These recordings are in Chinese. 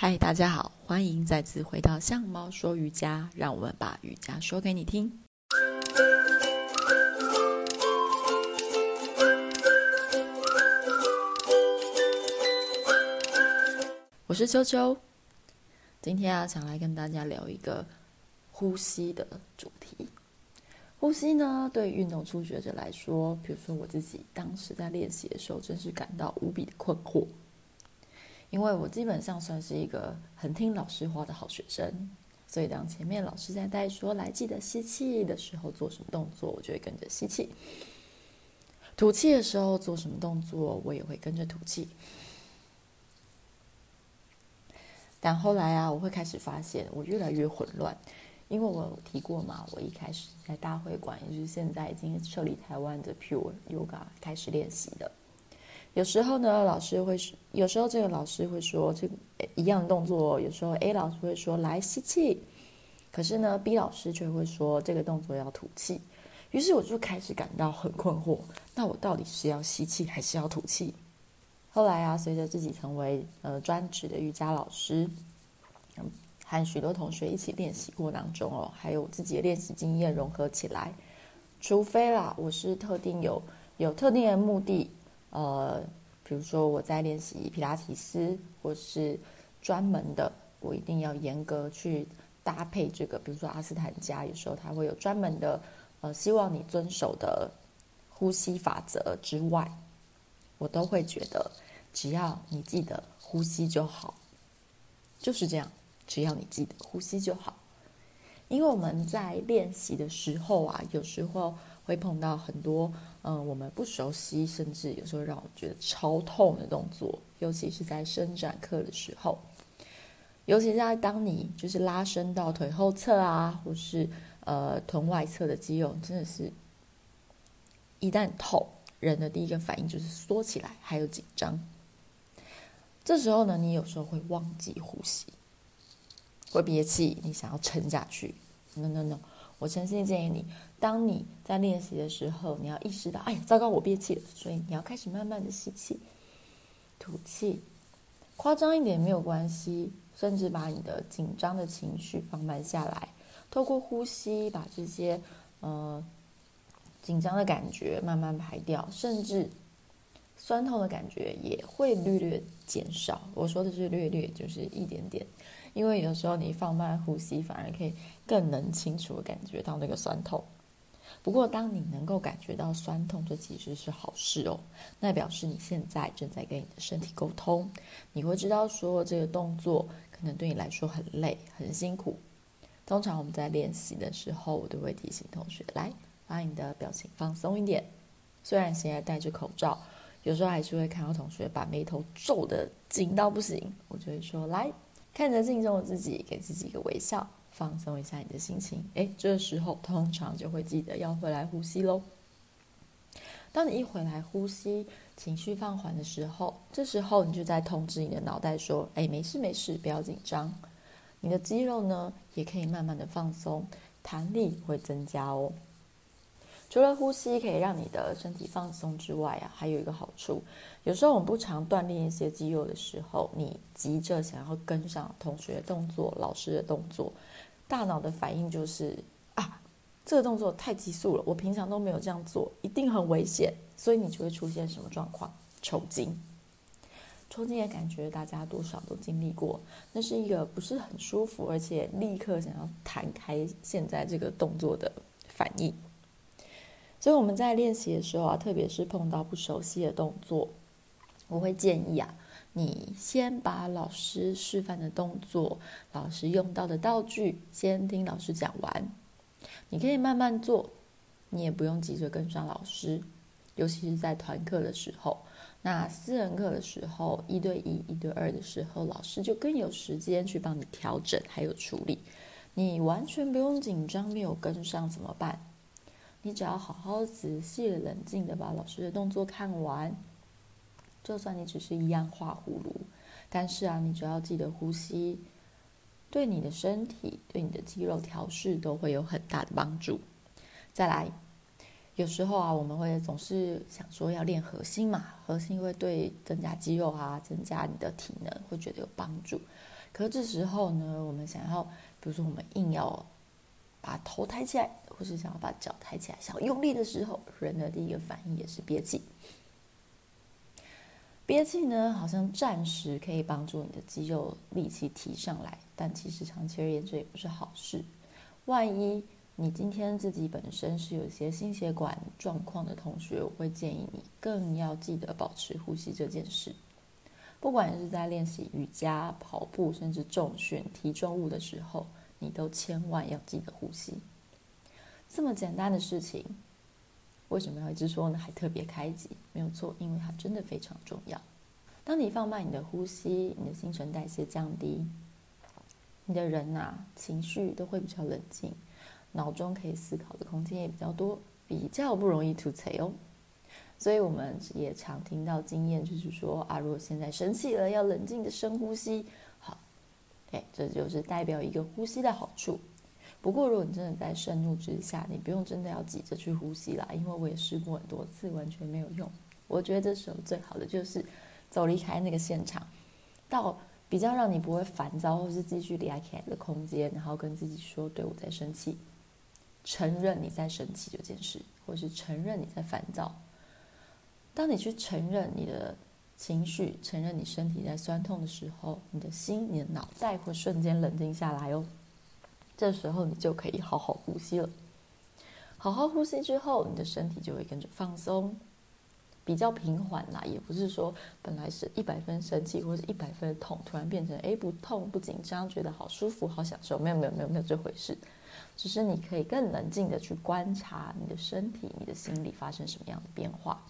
嗨，大家好，欢迎再次回到象猫说瑜伽，让我们把瑜伽说给你听。我是秋秋，今天啊，想来跟大家聊一个呼吸的主题。呼吸呢，对运动初学者来说，比如说我自己当时在练习的时候，真是感到无比的困惑。因为我基本上算是一个很听老师话的好学生，所以当前面老师在带说“来记得吸气”的时候做什么动作，我就会跟着吸气；吐气的时候做什么动作，我也会跟着吐气。但后来啊，我会开始发现我越来越混乱，因为我有提过嘛，我一开始在大会馆，也就是现在已经设立台湾的 Pure Yoga 开始练习的。有时候呢，老师会说，有时候这个老师会说这个一样的动作，有时候 A 老师会说来吸气，可是呢 B 老师却会说这个动作要吐气。于是我就开始感到很困惑，那我到底是要吸气还是要吐气？后来啊，随着自己成为呃专职的瑜伽老师，和许多同学一起练习过当中哦，还有自己的练习经验融合起来，除非啦，我是特定有有特定的目的。呃，比如说我在练习皮拉提斯，或是专门的，我一定要严格去搭配这个。比如说阿斯坦加，有时候它会有专门的，呃，希望你遵守的呼吸法则之外，我都会觉得，只要你记得呼吸就好，就是这样，只要你记得呼吸就好。因为我们在练习的时候啊，有时候。会碰到很多嗯，我们不熟悉，甚至有时候让我觉得超痛的动作，尤其是在伸展课的时候，尤其是在当你就是拉伸到腿后侧啊，或是呃臀外侧的肌肉，真的是，一旦痛，人的第一个反应就是缩起来，还有紧张。这时候呢，你有时候会忘记呼吸，会憋气，你想要撑下去，no no no。我诚心建议你，当你在练习的时候，你要意识到，哎呀，糟糕，我憋气了，所以你要开始慢慢的吸气、吐气，夸张一点没有关系，甚至把你的紧张的情绪放慢下来，透过呼吸把这些呃紧张的感觉慢慢排掉，甚至酸痛的感觉也会略略减少。我说的是略略，就是一点点。因为有时候你放慢呼吸，反而可以更能清楚的感觉到那个酸痛。不过，当你能够感觉到酸痛，这其实是好事哦。那表示你现在正在跟你的身体沟通。你会知道说这个动作可能对你来说很累、很辛苦。通常我们在练习的时候，我都会提醒同学来把你的表情放松一点。虽然现在戴着口罩，有时候还是会看到同学把眉头皱得紧到不行。我就会说来。看着镜中的自己，给自己一个微笑，放松一下你的心情。诶，这时候通常就会记得要回来呼吸喽。当你一回来呼吸，情绪放缓的时候，这时候你就在通知你的脑袋说：“诶，没事没事，不要紧张。”你的肌肉呢，也可以慢慢的放松，弹力会增加哦。除了呼吸可以让你的身体放松之外啊，还有一个好处，有时候我们不常锻炼一些肌肉的时候，你急着想要跟上同学的动作、老师的动作，大脑的反应就是啊，这个动作太急速了，我平常都没有这样做，一定很危险，所以你就会出现什么状况？抽筋。抽筋的感觉大家多少都经历过，那是一个不是很舒服，而且立刻想要弹开现在这个动作的反应。所以我们在练习的时候啊，特别是碰到不熟悉的动作，我会建议啊，你先把老师示范的动作、老师用到的道具，先听老师讲完。你可以慢慢做，你也不用急着跟上老师。尤其是在团课的时候，那私人课的时候，一对一、一对二的时候，老师就更有时间去帮你调整还有处理。你完全不用紧张，没有跟上怎么办？你只要好好仔细冷静的把老师的动作看完，就算你只是一样画葫芦，但是啊，你只要记得呼吸，对你的身体、对你的肌肉调试都会有很大的帮助。再来，有时候啊，我们会总是想说要练核心嘛，核心会对增加肌肉啊、增加你的体能会觉得有帮助。可是这时候呢，我们想要，比如说我们硬要把头抬起来，或是想要把脚抬起来，想要用力的时候，人的第一个反应也是憋气。憋气呢，好像暂时可以帮助你的肌肉力气提上来，但其实长期而言，这也不是好事。万一你今天自己本身是有一些心血管状况的同学，我会建议你更要记得保持呼吸这件事。不管是在练习瑜伽、跑步，甚至重训、提重物的时候，你都千万要记得呼吸。这么简单的事情。为什么要一直说呢？还特别开集，没有错，因为它真的非常重要。当你放慢你的呼吸，你的新陈代谢降低，你的人呐、情绪都会比较冷静，脑中可以思考的空间也比较多，比较不容易吐槽哦。所以我们也常听到经验，就是说啊，如果现在生气了，要冷静的深呼吸。好，哎，这就是代表一个呼吸的好处。不过，如果你真的在盛怒之下，你不用真的要急着去呼吸啦，因为我也试过很多次，完全没有用。我觉得这时候最好的就是走离开那个现场，到比较让你不会烦躁，或是继续离开的空间，然后跟自己说：“对，我在生气，承认你在生气这件事，或是承认你在烦躁。”当你去承认你的情绪，承认你身体在酸痛的时候，你的心、你的脑袋会瞬间冷静下来哦。这时候你就可以好好呼吸了。好好呼吸之后，你的身体就会跟着放松，比较平缓啦。也不是说本来是一百分生气或者一百分痛，突然变成哎不痛不紧张，觉得好舒服好享受。没有没有没有没有这回事，只是你可以更冷静的去观察你的身体、你的心理发生什么样的变化。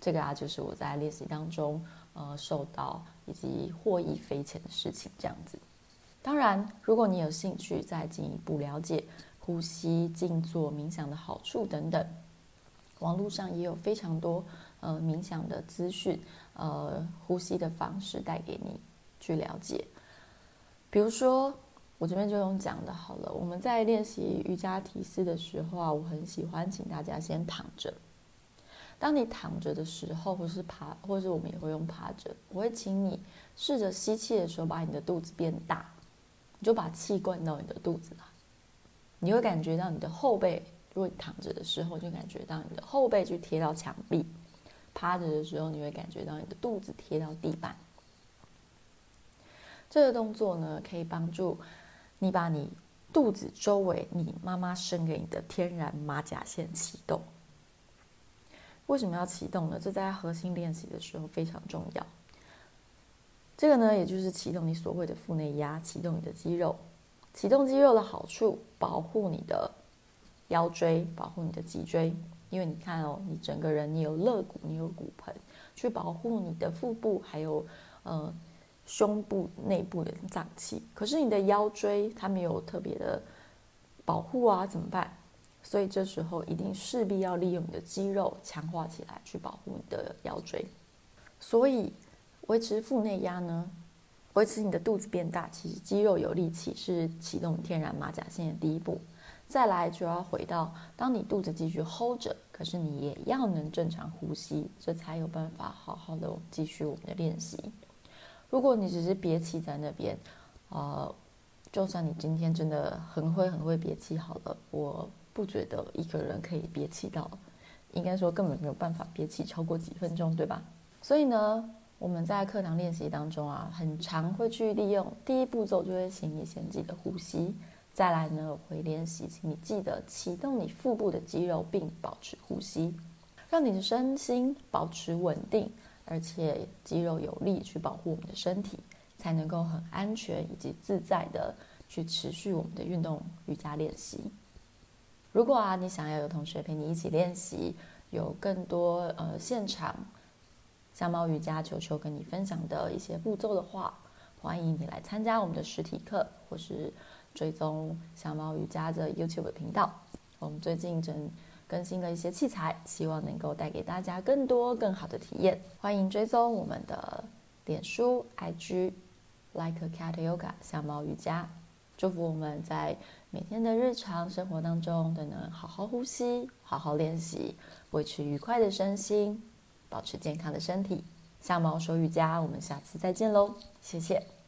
这个啊，就是我在练习当中呃受到以及获益匪浅的事情，这样子。当然，如果你有兴趣再进一步了解呼吸、静坐、冥想的好处等等，网络上也有非常多呃冥想的资讯，呃呼吸的方式带给你去了解。比如说，我这边就用讲的好了。我们在练习瑜伽体式的时候啊，我很喜欢请大家先躺着。当你躺着的时候，或是爬，或是我们也会用趴着，我会请你试着吸气的时候，把你的肚子变大。你就把气灌到你的肚子了，你会感觉到你的后背，如果你躺着的时候，就感觉到你的后背去贴到墙壁；趴着的时候，你会感觉到你的肚子贴到地板。这个动作呢，可以帮助你把你肚子周围你妈妈生给你的天然马甲线启动。为什么要启动呢？这在核心练习的时候非常重要。这个呢，也就是启动你所谓的腹内压，启动你的肌肉。启动肌肉的好处，保护你的腰椎，保护你的脊椎。因为你看哦，你整个人，你有肋骨，你有骨盆，去保护你的腹部，还有呃胸部内部的脏器。可是你的腰椎它没有特别的保护啊，怎么办？所以这时候一定势必要利用你的肌肉强化起来，去保护你的腰椎。所以。维持腹内压呢，维持你的肚子变大，其实肌肉有力气是启动天然马甲线的第一步。再来就要回到，当你肚子继续 hold 着，可是你也要能正常呼吸，这才有办法好好的继续我们的练习。如果你只是憋气在那边，呃，就算你今天真的很会很会憋气好了，我不觉得一个人可以憋气到，应该说根本没有办法憋气超过几分钟，对吧？所以呢。我们在课堂练习当中啊，很常会去利用第一步骤，就会请你先记得呼吸。再来呢，我会练习，请你记得启动你腹部的肌肉，并保持呼吸，让你的身心保持稳定，而且肌肉有力去保护我们的身体，才能够很安全以及自在的去持续我们的运动瑜伽练习。如果啊，你想要有同学陪你一起练习，有更多呃现场。香猫瑜伽球球跟你分享的一些步骤的话，欢迎你来参加我们的实体课，或是追踪香猫瑜伽的 YouTube 频道。我们最近正更新了一些器材，希望能够带给大家更多更好的体验。欢迎追踪我们的脸书、IG Like a Cat Yoga 香猫瑜伽。祝福我们在每天的日常生活当中都能好好呼吸，好好练习，维持愉快的身心。保持健康的身体，香猫说瑜伽，我们下次再见喽，谢谢。